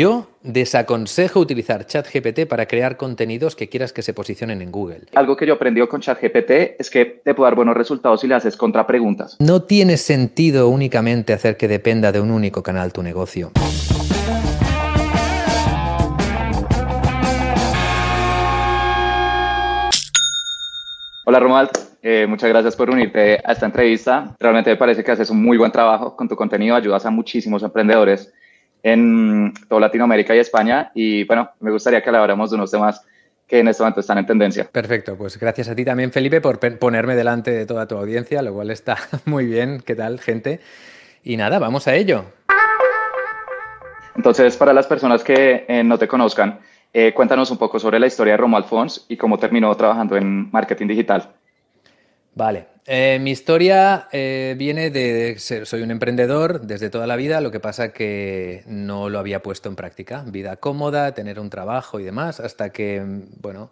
Yo desaconsejo utilizar ChatGPT para crear contenidos que quieras que se posicionen en Google. Algo que yo aprendí con ChatGPT es que te puede dar buenos resultados si le haces contrapreguntas. No tiene sentido únicamente hacer que dependa de un único canal tu negocio. Hola Romuald, eh, muchas gracias por unirte a esta entrevista. Realmente me parece que haces un muy buen trabajo con tu contenido, ayudas a muchísimos emprendedores en toda Latinoamérica y España. Y bueno, me gustaría que habláramos de unos temas que en este momento están en tendencia. Perfecto, pues gracias a ti también, Felipe, por ponerme delante de toda tu audiencia, lo cual está muy bien. ¿Qué tal, gente? Y nada, vamos a ello. Entonces, para las personas que eh, no te conozcan, eh, cuéntanos un poco sobre la historia de Romuald Fons y cómo terminó trabajando en marketing digital. Vale, eh, mi historia eh, viene de soy un emprendedor desde toda la vida, lo que pasa que no lo había puesto en práctica. Vida cómoda, tener un trabajo y demás, hasta que, bueno,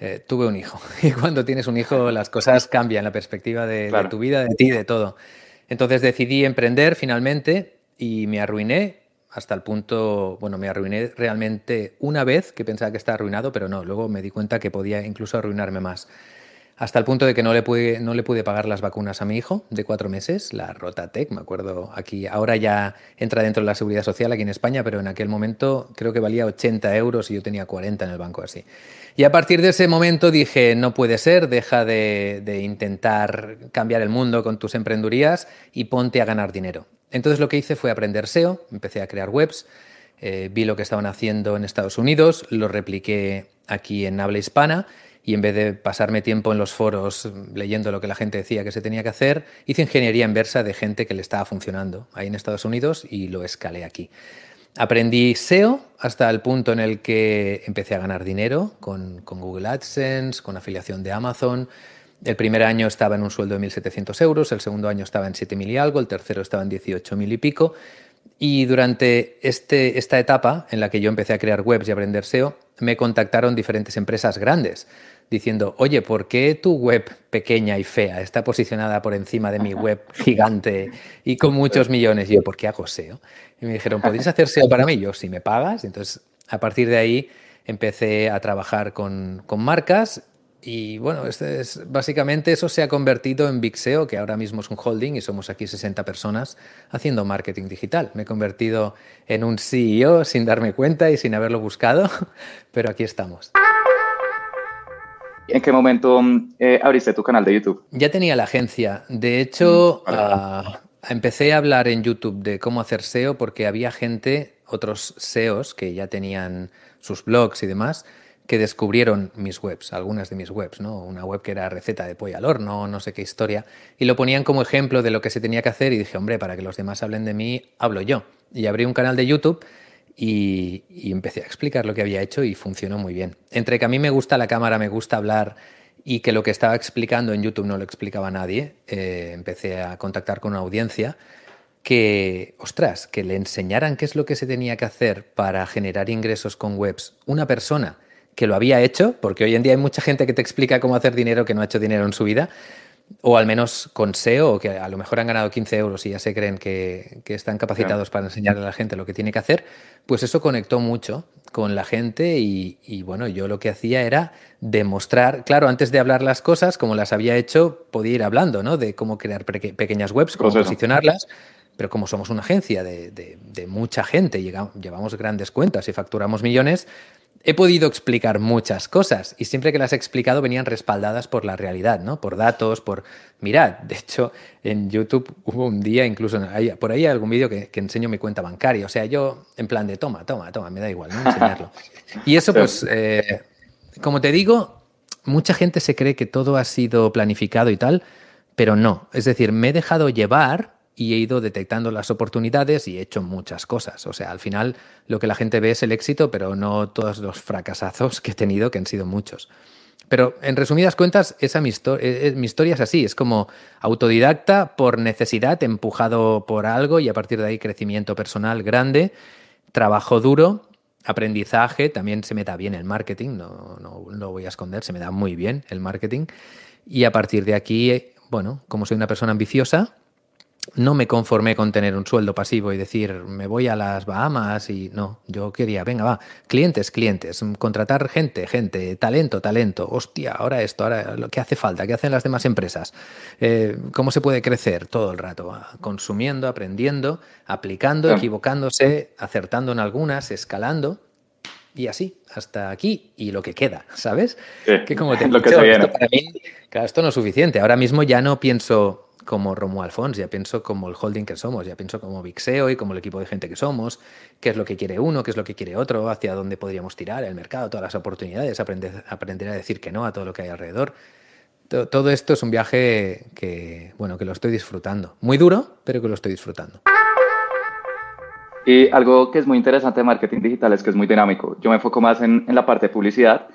eh, tuve un hijo. Y cuando tienes un hijo las cosas cambian, la perspectiva de, de tu vida, de ti, de todo. Entonces decidí emprender finalmente y me arruiné hasta el punto, bueno, me arruiné realmente una vez que pensaba que estaba arruinado, pero no, luego me di cuenta que podía incluso arruinarme más hasta el punto de que no le, pude, no le pude pagar las vacunas a mi hijo de cuatro meses, la Rotatec, me acuerdo aquí, ahora ya entra dentro de la seguridad social aquí en España, pero en aquel momento creo que valía 80 euros y yo tenía 40 en el banco así. Y a partir de ese momento dije, no puede ser, deja de, intentar cambiar el mundo con tus emprendurías y ponte a ganar dinero. Entonces lo que hice fue aprender SEO, empecé a crear webs, eh, vi lo que estaban haciendo en Estados Unidos, lo repliqué aquí en habla hispana y en vez de pasarme tiempo en los foros leyendo lo que la gente decía que se tenía que hacer, hice ingeniería inversa de gente que le estaba funcionando ahí en Estados Unidos y lo escalé aquí. Aprendí SEO hasta el punto en el que empecé a ganar dinero con, con Google AdSense, con afiliación de Amazon. El primer año estaba en un sueldo de 1.700 euros, el segundo año estaba en 7.000 y algo, el tercero estaba en 18.000 y pico. Y durante este, esta etapa en la que yo empecé a crear webs y aprender SEO, me contactaron diferentes empresas grandes diciendo, oye, ¿por qué tu web pequeña y fea está posicionada por encima de mi web gigante y con muchos millones? Y yo, ¿por qué hago SEO? Y me dijeron, ¿podrías hacer SEO para mí? yo, si me pagas. Entonces, a partir de ahí empecé a trabajar con, con marcas y bueno, este es, básicamente eso se ha convertido en Big SEO, que ahora mismo es un holding y somos aquí 60 personas haciendo marketing digital. Me he convertido en un CEO sin darme cuenta y sin haberlo buscado, pero aquí estamos. ¿En qué momento eh, abriste tu canal de YouTube? Ya tenía la agencia. De hecho, mm, ah, empecé a hablar en YouTube de cómo hacer SEO porque había gente, otros SEOs que ya tenían sus blogs y demás, que descubrieron mis webs, algunas de mis webs, ¿no? Una web que era receta de pollo al horno, no sé qué historia, y lo ponían como ejemplo de lo que se tenía que hacer y dije, hombre, para que los demás hablen de mí, hablo yo. Y abrí un canal de YouTube y, empecé a explicar lo que había hecho y funcionó muy bien. Entre que a mí me gusta la cámara, me gusta hablar y que lo que estaba explicando en YouTube no lo explicaba nadie, eh, empecé a contactar con una audiencia que, ostras, que le enseñaran qué es lo que se tenía que hacer para generar ingresos con webs una persona que lo había hecho, porque hoy en día hay mucha gente que te explica cómo hacer dinero que no ha hecho dinero en su vida, o al menos con SEO, que a lo mejor han ganado 15 euros y ya se creen que, están capacitados para enseñarle a la gente lo que tiene que hacer, pues eso conectó mucho con la gente y, bueno, yo lo que hacía era demostrar, claro, antes de hablar las cosas, como las había hecho, podía ir hablando, ¿no? De cómo crear pequeñas webs, cómo posicionarlas, pero como somos una agencia de, de mucha gente, llevamos grandes cuentas y facturamos millones, he podido explicar muchas cosas y siempre que las he explicado venían respaldadas por la realidad, ¿no? Por datos, por... Mirad, de hecho, en YouTube hubo un día, incluso por ahí hay algún vídeo que, enseño mi cuenta bancaria. O sea, yo en plan de toma, toma, toma, me da igual, ¿no? Enseñarlo. Y eso, pues, eh, como te digo, mucha gente se cree que todo ha sido planificado y tal, pero no. Es decir, me he dejado llevar y he ido detectando las oportunidades y he hecho muchas cosas. O sea, al final lo que la gente ve es el éxito, pero no todos los fracasazos que he tenido, que han sido muchos. Pero en resumidas cuentas, esa mi, eh, eh, historia es así, es como autodidacta por necesidad, empujado por algo y a partir de ahí crecimiento personal grande, trabajo duro, aprendizaje, también se me da bien el marketing, no, no voy a esconder, se me da muy bien el marketing. Y a partir de aquí, bueno, como soy una persona ambiciosa, no me conformé con tener un sueldo pasivo y decir, me voy a las Bahamas y no, yo quería, venga, va, clientes, clientes, contratar gente, gente, talento, talento, hostia, ahora esto, ahora lo que hace falta, qué hacen las demás empresas, eh, cómo se puede crecer todo el rato, consumiendo, aprendiendo, aplicando, equivocándose, acertando en algunas, escalando y así, hasta aquí y lo que queda, ¿sabes? que como te lo que esto para mí, claro, esto no es suficiente. Ahora mismo ya no pienso como Romo Alfons, ya pienso como el holding que somos, ya pienso como Vixeo y como el equipo de gente que somos, qué es lo que quiere uno, qué es lo que quiere otro, hacia dónde podríamos tirar el mercado, todas las oportunidades, aprender, aprender a decir que no a todo lo que hay alrededor. Todo esto es un viaje que, bueno, que lo estoy disfrutando. Muy duro, pero que lo estoy disfrutando. Y algo que es muy interesante de marketing digital es que es muy dinámico. Yo me enfoco más en, en la parte de publicidad,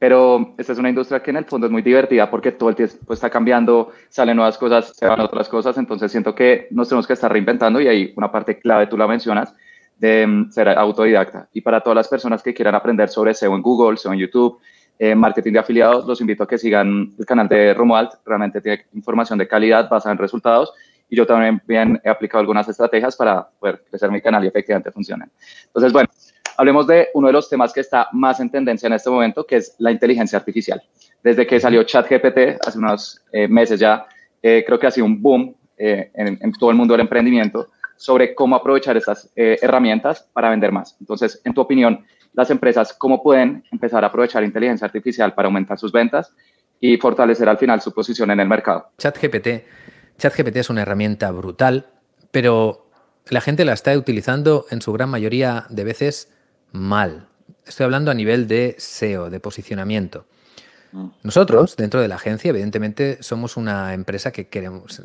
pero esta es una industria que en el fondo es muy divertida porque todo el tiempo está cambiando, salen nuevas cosas, se van otras cosas, entonces siento que nos tenemos que estar reinventando y hay una parte clave, tú la mencionas, de mm, ser autodidacta. Y para todas las personas que quieran aprender sobre SEO en Google, SEO en YouTube, eh, marketing de afiliados, los invito a que sigan el canal de Romuald, realmente tiene información de calidad basada en resultados y yo también bien he aplicado algunas estrategias para poder crecer mi canal y efectivamente funcionen. Entonces, bueno, hablemos de uno de los temas que está más en tendencia en este momento, que es la inteligencia artificial. Desde que salió ChatGPT hace unos eh, meses ya, eh, creo que ha sido un boom eh, en, en, todo el mundo del emprendimiento sobre cómo aprovechar estas herramientas para vender más. Entonces, en tu opinión, las empresas, ¿cómo pueden empezar a aprovechar inteligencia artificial para aumentar sus ventas y fortalecer al final su posición en el mercado? ChatGPT ChatGPT es una herramienta brutal, pero la gente la está utilizando en su gran mayoría de veces mal. Estoy hablando a nivel de SEO, de posicionamiento. Mm. Nosotros, dentro de la agencia, evidentemente somos una empresa que queremos,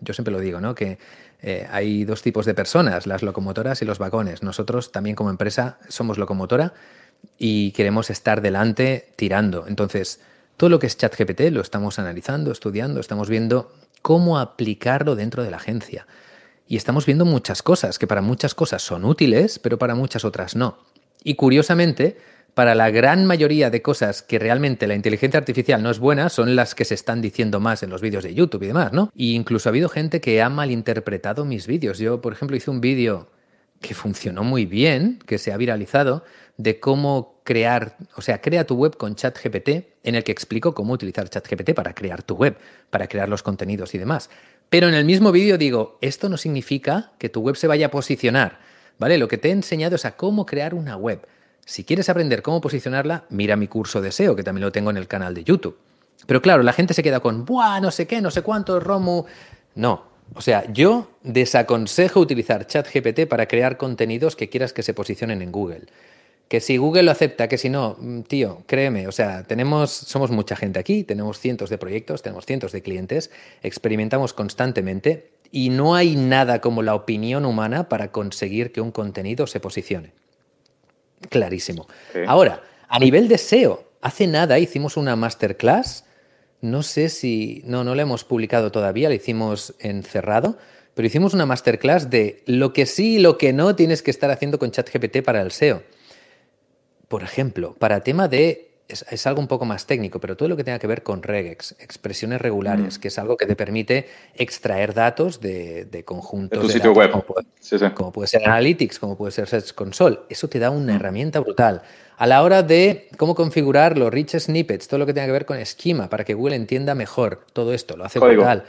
yo siempre lo digo, ¿no? Que eh, hay dos tipos de personas, las locomotoras y los vagones. Nosotros también como empresa somos locomotora y queremos estar delante tirando. Entonces, todo lo que es ChatGPT lo estamos analizando, estudiando, estamos viendo cómo aplicarlo dentro de la agencia. Y estamos viendo muchas cosas, que para muchas cosas son útiles, pero para muchas otras no. Y curiosamente, para la gran mayoría de cosas que realmente la inteligencia artificial no es buena, son las que se están diciendo más en los vídeos de YouTube y demás, ¿no? Y incluso ha habido gente que ha malinterpretado mis vídeos. Yo, por ejemplo, hice un vídeo que funcionó muy bien, que se ha viralizado, de cómo crear, o sea, crea tu web con ChatGPT, en el que explico cómo utilizar ChatGPT para crear tu web, para crear los contenidos y demás. Pero en el mismo vídeo digo, esto no significa que tu web se vaya a posicionar, ¿vale? Lo que te he enseñado es a cómo crear una web. Si quieres aprender cómo posicionarla, mira mi curso de SEO, que también lo tengo en el canal de YouTube. Pero claro, la gente se queda con, ¡buah! No sé qué, no sé cuánto, Romu. No, o sea, yo desaconsejo utilizar ChatGPT para crear contenidos que quieras que se posicionen en Google. Que si Google lo acepta, que si no, mm, tío, créeme, o sea, tenemos, somos mucha gente aquí, tenemos cientos de proyectos, tenemos cientos de clientes, experimentamos constantemente y no hay nada como la opinión humana para conseguir que un contenido se posicione. Clarísimo. Ahora, a nivel de SEO, hace nada hicimos una masterclass no sé si, no, no la hemos publicado todavía, la hicimos encerrado, pero hicimos una masterclass de lo que sí y lo que no tienes que estar haciendo con ChatGPT para el SEO. Por ejemplo, para tema de es, algo un poco más técnico, pero todo lo que tenga que ver con regex, expresiones regulares, mm. que es algo que te permite extraer datos de, conjuntos de, sitio web. Como puede, ser Analytics, como puede ser Search Console. Eso te da una mm. herramienta brutal. A la hora de cómo configurar los rich snippets, todo lo que tenga que ver con esquema, para que Google entienda mejor todo esto, lo hace brutal.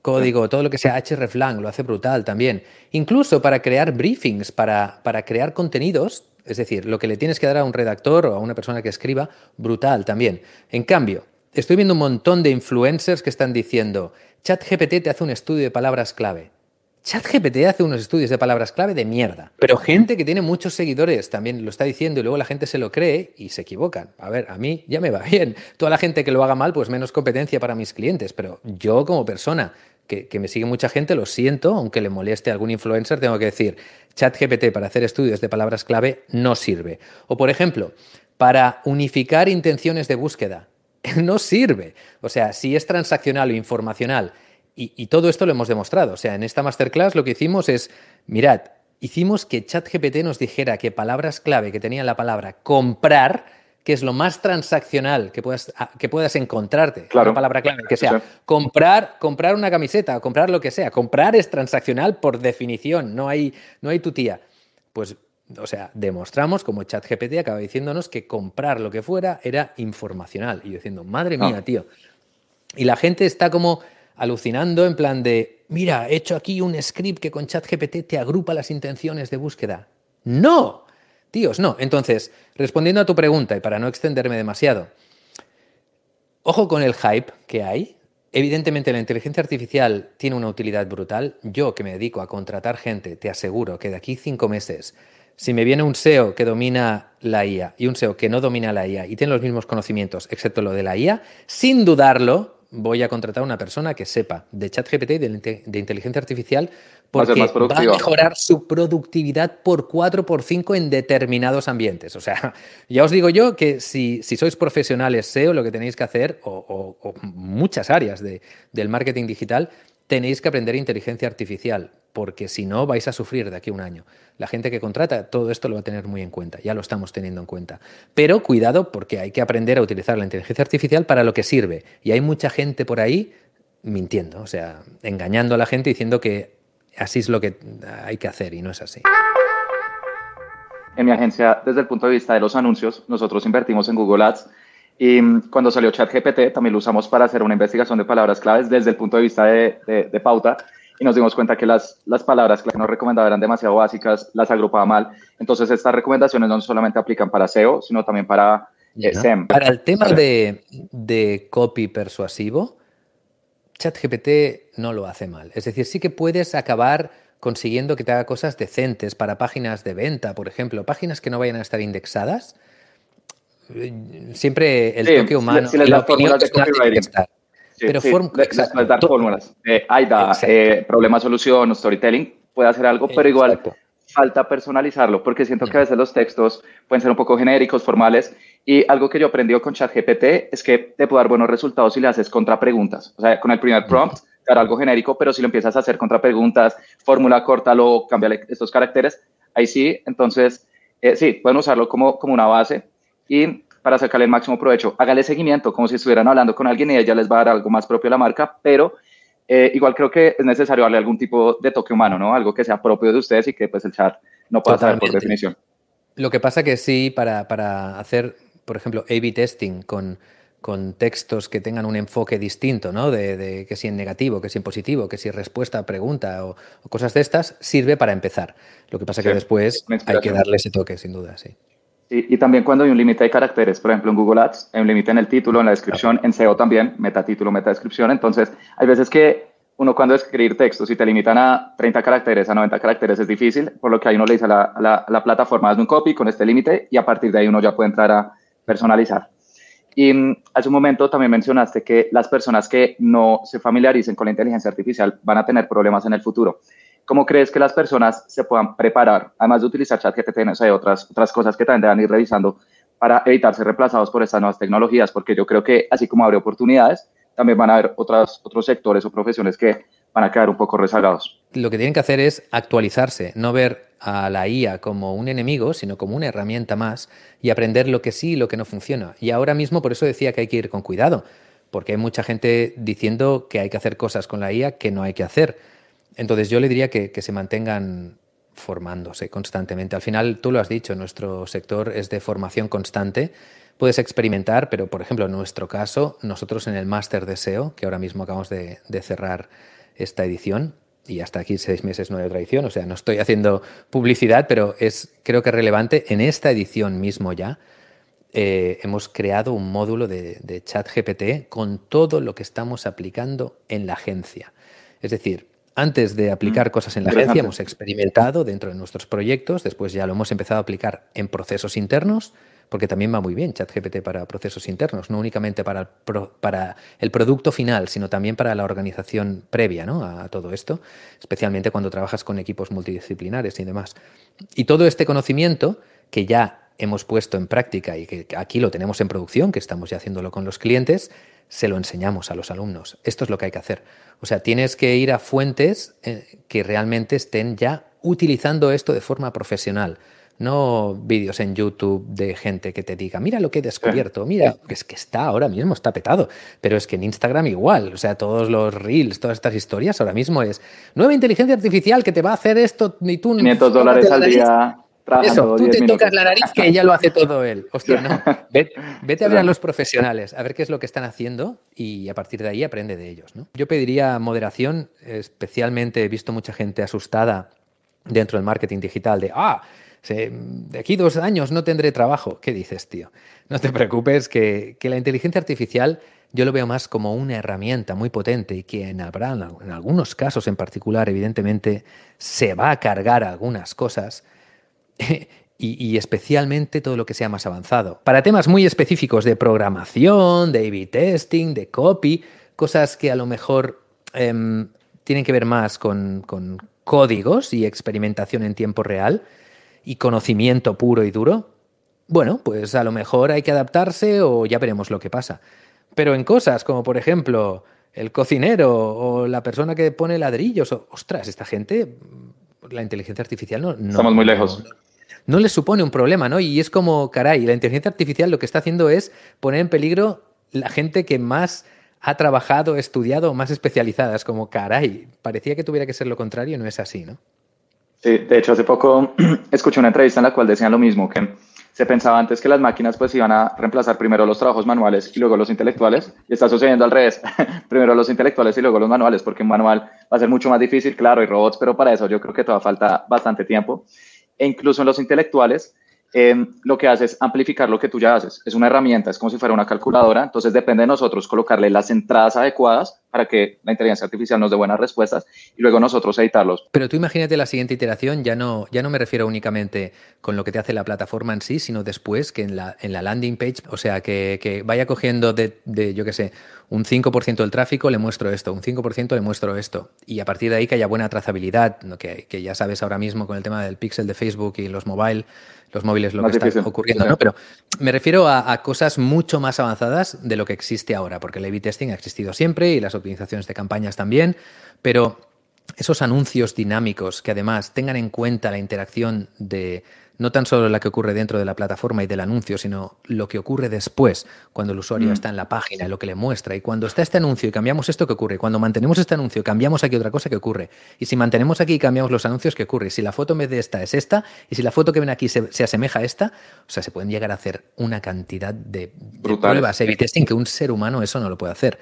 Código, todo lo que sea hreflang, lo hace brutal también. Incluso para crear briefings, para, para crear contenidos, es decir, lo que le tienes que dar a un redactor o a una persona que escriba, brutal también. En cambio, estoy viendo un montón de influencers que están diciendo, ChatGPT te hace un estudio de palabras clave. ChatGPT hace unos estudios de palabras clave de mierda. Pero gente que tiene muchos seguidores también lo está diciendo y luego la gente se lo cree y se equivocan. A ver, a mí ya me va bien. Toda la gente que lo haga mal, pues menos competencia para mis clientes. Pero yo como persona que, me sigue mucha gente, lo siento, aunque le moleste a algún influencer, tengo que decir, ChatGPT para hacer estudios de palabras clave no sirve. O por ejemplo, para unificar intenciones de búsqueda, no sirve. O sea, si es transaccional o informacional, y, y, todo esto lo hemos demostrado. O sea, en esta masterclass lo que hicimos es, mirad, hicimos que ChatGPT nos dijera que palabras clave que tenían la palabra comprar que es lo más transaccional que puedas, que puedas encontrarte. Claro. Una palabra clave, que sea comprar, comprar una camiseta, comprar lo que sea. Comprar es transaccional por definición, no hay, no hay tu tía. Pues, o sea, demostramos como ChatGPT acaba diciéndonos que comprar lo que fuera era informacional. Y yo diciendo, madre mía, ah. tío. Y la gente está como alucinando en plan de, mira, he hecho aquí un script que con ChatGPT te agrupa las intenciones de búsqueda. No, tíos, no. Entonces, respondiendo a tu pregunta y para no extenderme demasiado, ojo con el hype que hay. Evidentemente la inteligencia artificial tiene una utilidad brutal. Yo que me dedico a contratar gente, te aseguro que de aquí cinco meses, si me viene un SEO que domina la IA y un SEO que no domina la IA y tiene los mismos conocimientos, excepto lo de la IA, sin dudarlo, voy a contratar a una persona que sepa de ChatGPT y de, inteligencia artificial porque va a, mejorar su productividad por 4 por 5 en determinados ambientes. O sea, ya os digo yo que si, sois profesionales SEO, lo que tenéis que hacer, o, muchas áreas del marketing digital, tenéis que aprender inteligencia artificial, porque si no vais a sufrir de aquí a un año. La gente que contrata todo esto lo va a tener muy en cuenta, ya lo estamos teniendo en cuenta. Pero cuidado porque hay que aprender a utilizar la inteligencia artificial para lo que sirve. Y hay mucha gente por ahí mintiendo, o sea, engañando a la gente diciendo que así es lo que hay que hacer y no es así. En mi agencia, desde el punto de vista de los anuncios, nosotros invertimos en Google Ads y mm, cuando salió ChatGPT también lo usamos para hacer una investigación de palabras claves desde el punto de vista de, de, pauta y nos dimos cuenta que las, las palabras que nos recomendaba eran demasiado básicas, las agrupaba mal. Entonces estas recomendaciones no solamente aplican para SEO, sino también para eh, SEM. Para el tema de, de copy persuasivo, ChatGPT no lo hace mal. Es decir, sí que puedes acabar consiguiendo que te haga cosas decentes para páginas de venta, por ejemplo, páginas que no vayan a estar indexadas siempre el toque humano. Si, les das fórmulas de pero sí, les, dar fórmulas. Eh, AIDA, eh, problema, solución, storytelling, puede hacer algo, pero igual falta personalizarlo, porque siento que a veces los textos pueden ser un poco genéricos, formales, y algo que yo aprendí con ChatGPT es que te puede dar buenos resultados si le haces contrapreguntas. O sea, con el primer prompt, dar algo genérico, pero si lo empiezas a hacer contrapreguntas, fórmula, córtalo, cámbiale estos caracteres, ahí sí, entonces, eh, sí, pueden usarlo como, como una base, y para sacarle el máximo provecho, hágale seguimiento como si estuvieran hablando con alguien y ella les va a dar algo más propio a la marca, pero eh, igual creo que es necesario darle algún tipo de toque humano, ¿no? Algo que sea propio de ustedes y que pues el chat no pueda saber por definición. Lo que pasa que sí, para, para hacer, por ejemplo, A-B testing con, con textos que tengan un enfoque distinto, ¿no? De, que si en negativo, que si en positivo, que si respuesta a pregunta o, cosas de estas, sirve para empezar. Lo que pasa que después hay que darle ese toque, sin duda, sí. Y, también cuando hay un límite de caracteres, por ejemplo en Google Ads, hay un límite en el título, en la descripción, en SEO también, meta título, meta descripción. Entonces, hay veces que uno cuando escribir textos, si te limitan a 30 caracteres, a 90 caracteres, es difícil, por lo que ahí uno le dice a la, la, plataforma, hazme un copy con este límite y a partir de ahí uno ya puede entrar a personalizar. Y mm, hace un momento también mencionaste que las personas que no se familiaricen con la inteligencia artificial van a tener problemas en el futuro. ¿Cómo crees que las personas se puedan preparar, además de utilizar ChatGPT, no hay otras, otras cosas que también deben ir revisando para evitar ser reemplazados por estas nuevas tecnologías? Porque yo creo que así como abre oportunidades, también van a haber otras, otros sectores o profesiones que van a quedar un poco rezagados. Lo que tienen que hacer es actualizarse, no ver a la IA como un enemigo, sino como una herramienta más y aprender lo que sí y lo que no funciona. Y ahora mismo por eso decía que hay que ir con cuidado, porque hay mucha gente diciendo que hay que hacer cosas con la IA que no hay que hacer. Entonces yo le diría que, se mantengan formándose constantemente. Al final, tú lo has dicho, nuestro sector es de formación constante. Puedes experimentar, pero por ejemplo, en nuestro caso, nosotros en el máster de SEO, que ahora mismo acabamos de, cerrar esta edición, y hasta aquí seis meses no de otra edición, o sea, no estoy haciendo publicidad, pero es creo que relevante. En esta edición mismo ya eh, hemos creado un módulo de, de chat GPT con todo lo que estamos aplicando en la agencia. Es decir, antes de aplicar mm, cosas en la agencia, hemos experimentado dentro de nuestros proyectos, después ya lo hemos empezado a aplicar en procesos internos, porque también va muy bien ChatGPT para procesos internos, no únicamente para el, para el producto final, sino también para la organización previa ¿no? a todo esto, especialmente cuando trabajas con equipos multidisciplinares y demás. Y todo este conocimiento que ya hemos puesto en práctica y que aquí lo tenemos en producción, que estamos ya haciéndolo con los clientes, se lo enseñamos a los alumnos. Esto es lo que hay que hacer. O sea, tienes que ir a fuentes eh, que realmente estén ya utilizando esto de forma profesional. no vídeos en YouTube de gente que te diga, mira lo que he descubierto, mira, es que está ahora mismo, está petado, pero es que en Instagram igual, o sea, todos los reels, todas estas historias ahora mismo es nueva inteligencia artificial que te va a hacer esto y tú... 500 dólares al día. Eso, tú te tocas la nariz que ella lo hace todo él. Hostia, no. Vete, a ver a los profesionales, a ver qué es lo que están haciendo y a partir de ahí aprende de ellos. ¿no? Yo pediría moderación, especialmente he visto mucha gente asustada dentro del marketing digital de, ah, de aquí dos años no tendré trabajo. ¿Qué dices, tío? No te preocupes, que, la inteligencia artificial yo lo veo más como una herramienta muy potente y que en, habrá, en algunos casos en particular, evidentemente, se va a cargar algunas cosas. Y, especialmente todo lo que sea más avanzado. Para temas muy específicos de programación, de A-B testing, de copy, cosas que a lo mejor em, tienen que ver más con, con, códigos y experimentación en tiempo real, y conocimiento puro y duro, bueno, pues a lo mejor hay que adaptarse o ya veremos lo que pasa. Pero en cosas como, por ejemplo, el cocinero o la persona que pone ladrillos, ostras, esta gente, la inteligencia artificial no... no Estamos muy lejos. Les supone un problema, ¿no? Y es como, caray, la inteligencia artificial lo que está haciendo es poner en peligro la gente que más ha trabajado, estudiado, más especializada. Es como, caray, parecía que tuviera que ser lo contrario, no es así, ¿no? Sí, de hecho hace poco escuché una entrevista en la cual decían lo mismo, que se pensaba antes que las máquinas pues iban a reemplazar primero los trabajos manuales y luego los intelectuales, y está sucediendo al revés, primero los intelectuales y luego los manuales, porque un manual va a ser mucho más difícil, claro, y robots, pero para eso yo creo que todavía falta bastante tiempo. E incluso en los intelectuales, Em, lo que hace es amplificar lo que tú ya haces. Es una herramienta, es como si fuera una calculadora, entonces depende de nosotros colocarle las entradas adecuadas para que la inteligencia artificial nos dé buenas respuestas y luego nosotros editarlos. Pero tú imagínate la siguiente iteración, ya no, ya no me refiero únicamente con lo que te hace la plataforma en sí, sino después que en la, en la landing page, o sea, que, que vaya cogiendo de, de, yo qué sé, un 5% del tráfico le muestro esto, un 5% le muestro esto. Y a partir de ahí que haya buena trazabilidad, que, que ya sabes ahora mismo con el tema del pixel de Facebook y los mobile los móviles lo que está ocurriendo, ¿no? Pero me refiero a, cosas mucho más avanzadas de lo que existe ahora, porque el A-B testing ha existido siempre y las optimizaciones de campañas también, pero esos anuncios dinámicos que además tengan en cuenta la interacción de no tan solo la que ocurre dentro de la plataforma y del anuncio, sino lo que ocurre después, cuando el usuario mm. está en la página y lo que le muestra. Y cuando está este anuncio y cambiamos esto, ¿qué ocurre? Cuando mantenemos este anuncio, cambiamos aquí otra cosa, ¿qué ocurre? Y si mantenemos aquí y cambiamos los anuncios, ¿qué ocurre? Si la foto en vez de esta es esta, y si la foto que ven aquí se, asemeja a esta, o sea, se pueden llegar a hacer una cantidad de, pruebas, a testing, que un ser humano eso no lo puede hacer.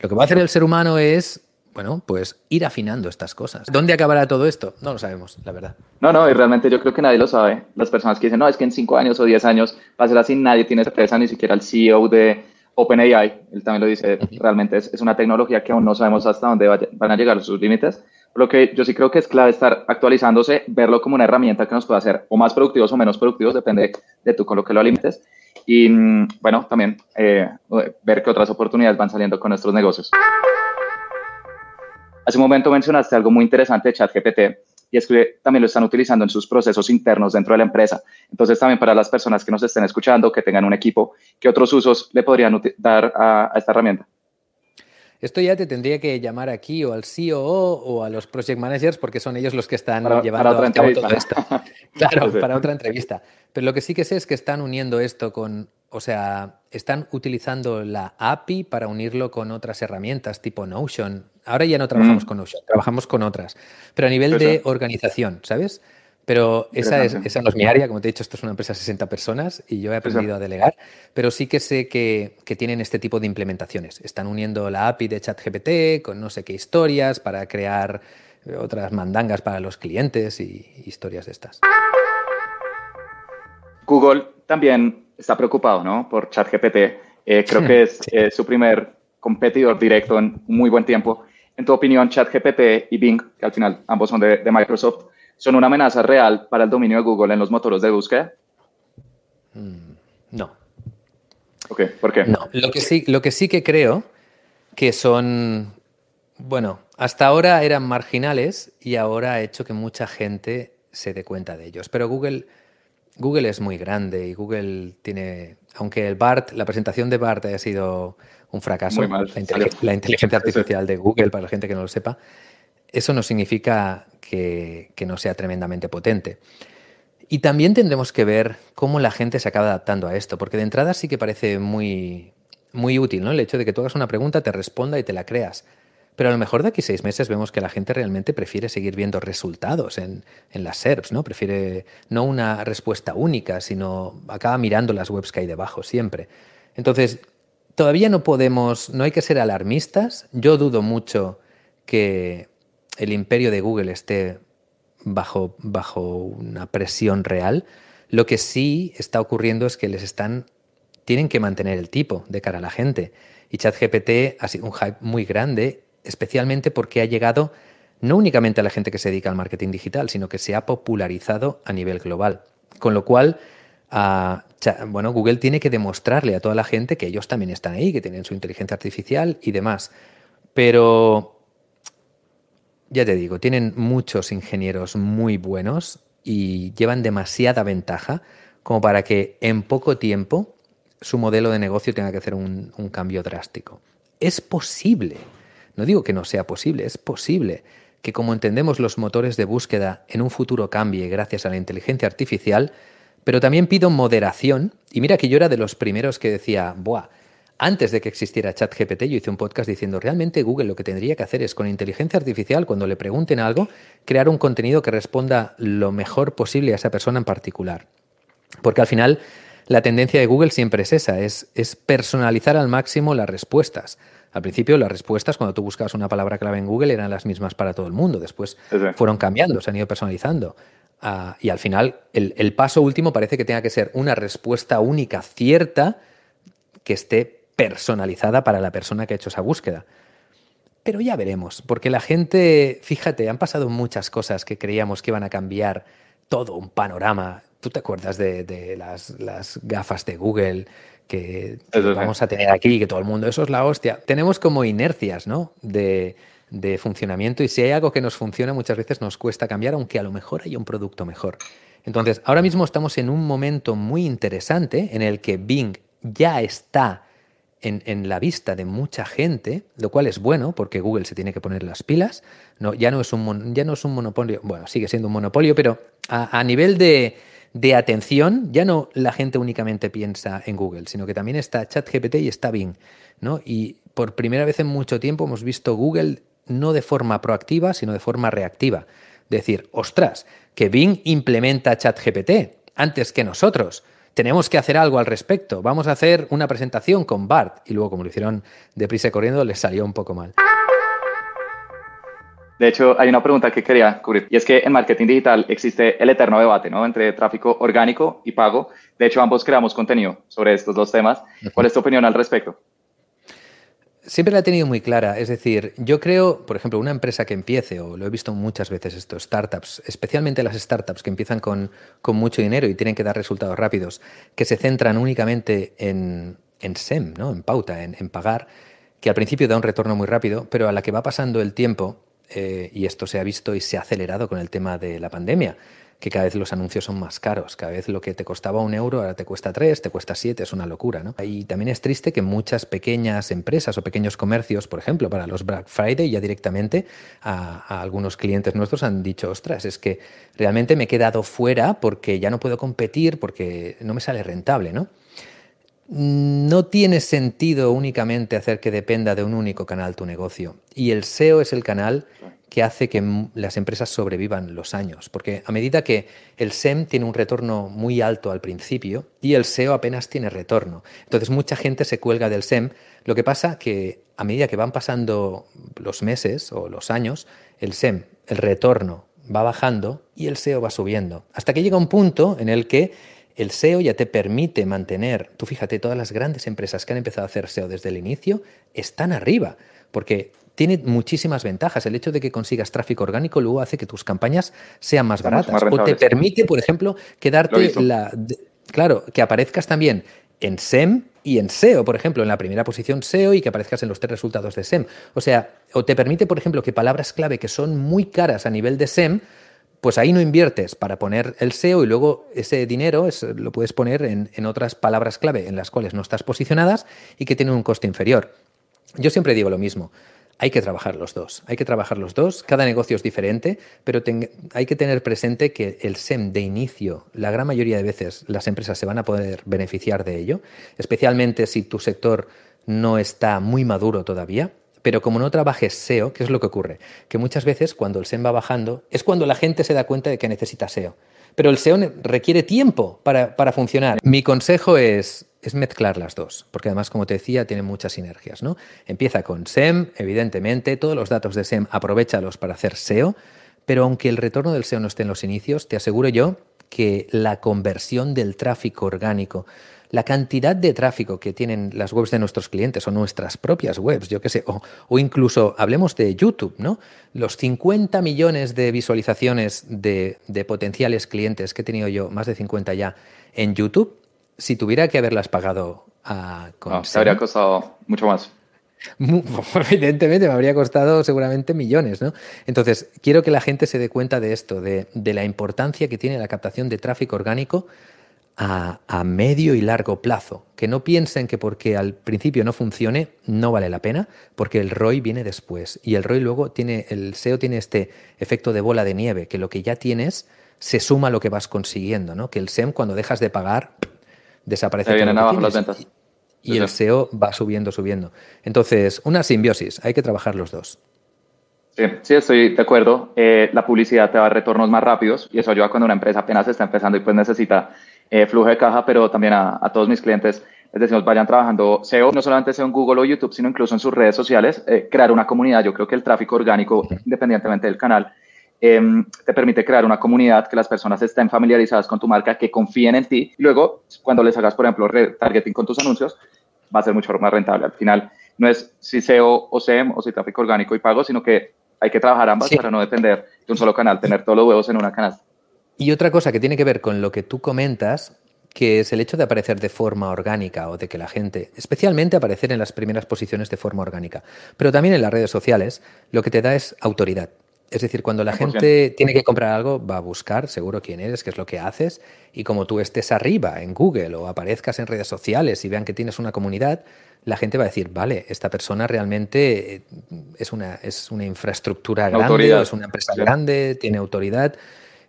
Lo que va a hacer el ser humano es bueno, pues ir afinando estas cosas. ¿Dónde acabará todo esto? No lo sabemos, la verdad. No, no, y realmente yo creo que nadie lo sabe. Las personas que dicen, no, es que en 5 años o 10 años va a ser así, nadie tiene certeza, ni siquiera el CEO de OpenAI, él también lo dice, realmente es, una tecnología que aún no sabemos hasta dónde van a llegar sus límites. Por lo que yo sí creo que es clave estar actualizándose, verlo como una herramienta que nos puede hacer o más productivos o menos productivos, depende de tú con lo que lo alimentes. Y mm, bueno, también eh, ver qué otras oportunidades van saliendo con nuestros negocios. Hace un momento mencionaste algo muy interesante de ChatGPT y es que también lo están utilizando en sus procesos internos dentro de la empresa. Entonces, también para las personas que nos estén escuchando, que tengan un equipo, ¿qué otros usos le podrían dar a, esta herramienta? Esto ya te tendría que llamar aquí o al CEO o a los project managers porque son ellos los que están llevando a cabo todo esto. Claro, para otra entrevista. Pero lo que sí que sé es que están uniendo esto con, o sea, están utilizando la API para unirlo con otras herramientas tipo Notion. Ahora ya no trabajamos mm. con Notion, trabajamos con otras. Pero a nivel de organización, ¿sabes? Pero esa, es, esa no es mi área, como te he dicho, esto es una empresa de 60 personas y yo he aprendido a delegar, pero sí que sé que, que, tienen este tipo de implementaciones. Están uniendo la API de ChatGPT con no sé qué historias para crear otras mandangas para los clientes y historias de estas. Google también está preocupado ¿no? por ChatGPT. Eh, creo que es su primer competidor directo en muy buen tiempo. En tu opinión, ChatGPT y Bing, que al final ambos son de, Microsoft, ¿son una amenaza real para el dominio de Google en los motores de búsqueda? Mm, no. Ok, ¿por qué? No, lo que sí, lo que, sí que creo que son, bueno, hasta ahora eran marginales y ahora ha hecho que mucha gente se dé cuenta de ellos. Pero Google Google es muy grande y Google tiene, aunque el BART, la presentación de BART haya sido un fracaso, la, inteligencia artificial de Google, para la gente que no lo sepa, eso no significa que, no sea tremendamente potente. Y también tendremos que ver cómo la gente se acaba adaptando a esto, porque de entrada sí que parece muy, muy útil, ¿no? El hecho de que tú hagas una pregunta, te responda y te la creas. Pero a lo mejor de aquí seis meses vemos que la gente realmente prefiere seguir viendo resultados en, las SERPs, ¿no? Prefiere no una respuesta única, sino acaba mirando las webs que hay debajo siempre. Entonces, todavía no podemos, no hay que ser alarmistas. Yo dudo mucho que el imperio de Google esté bajo, bajo una presión real. Lo que sí está ocurriendo es que les están, tienen que mantener el tipo de cara a la gente. Y ChatGPT ha sido un hype muy grande especialmente porque ha llegado no únicamente a la gente que se dedica al marketing digital, sino que se ha popularizado a nivel global. Con lo cual, ah, bueno, Google tiene que demostrarle a toda la gente que ellos también están ahí, que tienen su inteligencia artificial y demás. Pero, ya te digo, tienen muchos ingenieros muy buenos y llevan demasiada ventaja como para que en poco tiempo su modelo de negocio tenga que hacer un cambio drástico. Es posible no digo que no sea posible, es posible que como entendemos los motores de búsqueda en un futuro cambie gracias a la inteligencia artificial, pero también pido moderación. Y mira que yo era de los primeros que decía, buah, antes de que existiera ChatGPT, yo hice un podcast diciendo, realmente Google lo que tendría que hacer es con inteligencia artificial, cuando le pregunten algo, crear un contenido que responda lo mejor posible a esa persona en particular. Porque al final la tendencia de Google siempre es esa, es, es personalizar al máximo las respuestas. Al principio las respuestas cuando tú buscabas una palabra clave en Google eran las mismas para todo el mundo, después fueron cambiando, se han ido personalizando. Ah, y al final el, paso último parece que tenga que ser una respuesta única, cierta, que esté personalizada para la persona que ha hecho esa búsqueda. Pero ya veremos, porque la gente, fíjate, han pasado muchas cosas que creíamos que iban a cambiar todo un panorama. ¿Tú te acuerdas de, las, las, gafas de Google que, vamos a tener aquí, que todo el mundo, eso es la hostia. Tenemos como inercias, ¿no? De, de funcionamiento y si hay algo que nos funciona muchas veces nos cuesta cambiar, aunque a lo mejor haya un producto mejor. Entonces, ahora mismo estamos en un momento muy interesante en el que Bing ya está en, en, la vista de mucha gente, lo cual es bueno porque Google se tiene que poner las pilas. No, ya, no es un, ya no es un monopolio, bueno, sigue siendo un monopolio, pero a, a nivel de, de atención, ya no la gente únicamente piensa en Google, sino que también está ChatGPT y está Bing. ¿no? Y por primera vez en mucho tiempo hemos visto Google no de forma proactiva, sino de forma reactiva. Decir, ostras, que Bing implementa ChatGPT antes que nosotros. Tenemos que hacer algo al respecto. Vamos a hacer una presentación con Bart. Y luego, como lo hicieron deprisa y corriendo, les salió un poco mal. De hecho, hay una pregunta que quería cubrir y es que en marketing digital existe el eterno debate ¿no? entre tráfico orgánico y pago. De hecho, ambos creamos contenido sobre estos dos temas. ¿Cuál es tu opinión al respecto? Siempre la he tenido muy clara. Es decir, yo creo, por ejemplo, una empresa que empiece, o lo he visto muchas veces esto, startups, especialmente las startups que empiezan con, con mucho dinero y tienen que dar resultados rápidos, que se centran únicamente en, en SEM, ¿no? en pauta, en, en pagar, que al principio da un retorno muy rápido, pero a la que va pasando el tiempo eh, y esto se ha visto y se ha acelerado con el tema de la pandemia, que cada vez los anuncios son más caros, cada vez lo que te costaba un euro ahora te cuesta tres, te cuesta siete, es una locura. ¿no? Y también es triste que muchas pequeñas empresas o pequeños comercios, por ejemplo, para los Black Friday ya directamente a, a algunos clientes nuestros han dicho, ostras, es que realmente me he quedado fuera porque ya no puedo competir, porque no me sale rentable, ¿no? No tiene sentido únicamente hacer que dependa de un único canal tu negocio. Y el SEO es el canal que hace que las empresas sobrevivan los años. Porque a medida que el SEM tiene un retorno muy alto al principio y el SEO apenas tiene retorno. Entonces mucha gente se cuelga del SEM. Lo que pasa que a medida que van pasando los meses o los años, el SEM, el retorno va bajando y el SEO va subiendo. Hasta que llega un punto en el que el SEO ya te permite mantener, tú fíjate, todas las grandes empresas que han empezado a hacer SEO desde el inicio están arriba, porque tiene muchísimas ventajas. El hecho de que consigas tráfico orgánico luego hace que tus campañas sean más baratas. o te permite, por ejemplo, quedarte la. claro, que aparezcas también en SEM y en SEO, por ejemplo, en la primera posición SEO y que aparezcas en los tres resultados de SEM. O sea, o te permite, por ejemplo, que palabras clave que son muy caras a nivel de SEM pues ahí no inviertes para poner el SEO y luego ese dinero lo puedes poner en, otras palabras clave en las cuales no estás posicionadas y que tienen un coste inferior. Yo siempre digo lo mismo. hay que trabajar los dos. Hay que trabajar los dos. Cada negocio es diferente, pero hay que tener presente que el SEM de inicio, la gran mayoría de veces las empresas se van a poder beneficiar de ello, especialmente si tu sector no está muy maduro todavía. Pero como no trabajes SEO, ¿qué es lo que ocurre? Que muchas veces cuando el SEM va bajando es cuando la gente se da cuenta de que necesita SEO. Pero el SEO requiere tiempo para, para funcionar. Mi consejo es es mezclar las dos, porque además, como te decía, tiene muchas sinergias. ¿no? Empieza con SEM, evidentemente, todos los datos de SEM aprovechalos para hacer SEO, pero aunque el retorno del SEO no esté en los inicios, te aseguro yo que la conversión del tráfico orgánico, la cantidad de tráfico que tienen las webs de nuestros clientes o nuestras propias webs, yo qué sé, o, o, incluso hablemos de YouTube, ¿no? Los 50 millones de visualizaciones de, de potenciales clientes que he tenido yo, más de 50 ya, en YouTube, si tuviera que haberlas pagado a con no, te habría costado mucho más. Evidentemente me habría costado seguramente millones, ¿no? Entonces, quiero que la gente se dé cuenta de esto, de, la importancia que tiene la captación de tráfico orgánico a, a, medio y largo plazo. Que no piensen que porque al principio no funcione, no vale la pena, porque el ROI viene después. Y el ROI luego tiene, el SEO tiene este efecto de bola de nieve, que lo que ya tienes se suma a lo que vas consiguiendo, ¿no? Que el SEM cuando dejas de pagar desaparece. vienen abajo las ventas. Y el SEO va subiendo, subiendo. Entonces, una simbiosis, hay que trabajar los dos. Sí, sí, estoy de acuerdo. Eh, la publicidad te va a retornos más rápidos y eso ayuda cuando una empresa apenas está empezando y pues necesita eh, flujo de caja, pero también a, todos mis clientes les decimos vayan trabajando SEO, no solamente SEO en Google o YouTube, sino incluso en sus redes sociales, eh, crear una comunidad. Yo creo que el tráfico orgánico, independientemente del canal, Em, te permite crear una comunidad que las personas estén familiarizadas con tu marca, que confíen en ti. Y luego, cuando les hagas, por ejemplo, retargeting con tus anuncios, va a ser mucho más rentable. Al final, no es si SEO o SEM o si tráfico orgánico y pago, sino que hay que trabajar ambas para no depender de un solo canal, tener todos los huevos en una canasta. Y otra cosa que tiene que ver con lo que tú comentas, que es el hecho de aparecer de forma orgánica o de que la gente, especialmente aparecer en las primeras posiciones de forma orgánica, pero también en las redes sociales, lo que te da es autoridad. Es decir, cuando la gente tiene que comprar algo, va a buscar seguro quién eres, qué es lo que haces, y como tú estés arriba en Google o aparezcas en redes sociales y vean que tienes una comunidad, la gente va a decir, vale, esta persona realmente eh, es una, es una infraestructura grande, es una empresa grande, tiene autoridad.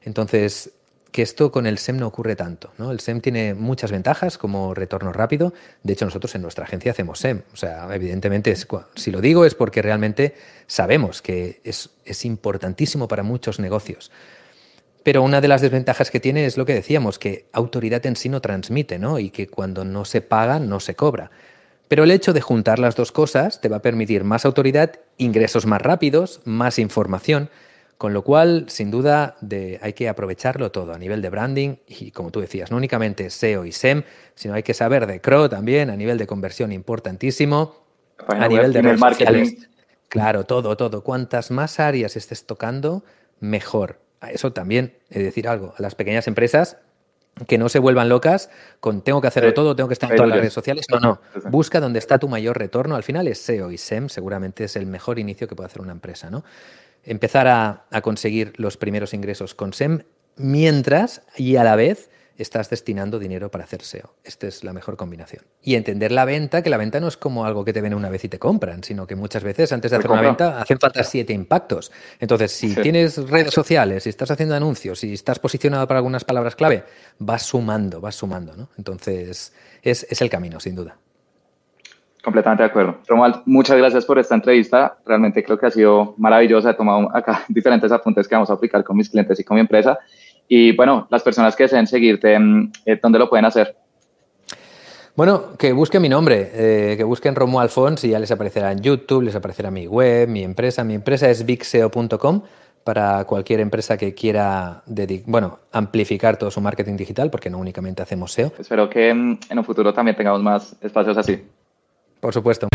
Entonces, que esto con el SEM no ocurre tanto. El SEM tiene muchas ventajas como retorno rápido. De hecho, nosotros en nuestra agencia hacemos SEM. O sea, evidentemente, si lo digo es porque realmente sabemos que es, es importantísimo para muchos negocios. Pero una de las desventajas que tiene es lo que decíamos, que autoridad en sí no transmite, ¿no? Y que cuando no se paga, no se cobra. Pero el hecho de juntar las dos cosas te va a permitir más autoridad, ingresos más rápidos, más información. Con lo cual, sin duda, hay que aprovecharlo todo a nivel de branding y, como tú decías, no únicamente SEO y SEM, sino hay que saber de CRO también a nivel de conversión importantísimo, a nivel de redes sociales. Claro, todo, todo. Cuantas más áreas estés tocando, mejor. Eso también, he de decir algo, a las pequeñas empresas que no se vuelvan locas con tengo que hacerlo todo, tengo que estar en todas las redes sociales. No, no. Busca donde está tu mayor retorno. Al final es SEO y SEM, seguramente es el mejor inicio que puede hacer una empresa, ¿no? Empezar a, conseguir los primeros ingresos con SEM mientras y a la vez estás destinando dinero para hacer SEO. Esta es la mejor combinación. Y entender la venta, que la venta no es como algo que te ven una vez y te compran, sino que muchas veces antes de hacer una venta hacen falta siete impactos. Entonces, si tienes redes sociales, si estás haciendo anuncios, si estás posicionado para algunas palabras clave, vas sumando, vas sumando. ¿no? Entonces, es el camino, sin duda. Completamente de acuerdo. Romuald, muchas gracias por esta entrevista. Realmente creo que ha sido maravillosa. He tomado acá diferentes apuntes que vamos a aplicar con mis clientes y con mi empresa. Y bueno, las personas que deseen seguirte, mm, eh, ¿dónde lo pueden hacer? Bueno, que busquen mi nombre, eh, que busquen Romuald Fons y ya les aparecerá en YouTube, les aparecerá mi web, mi empresa. Mi empresa es bigseo.com para cualquier empresa que quiera bueno, amplificar todo su marketing digital, porque no únicamente hacemos SEO. Espero que mm, en un futuro también tengamos más espacios así. Por supuesto.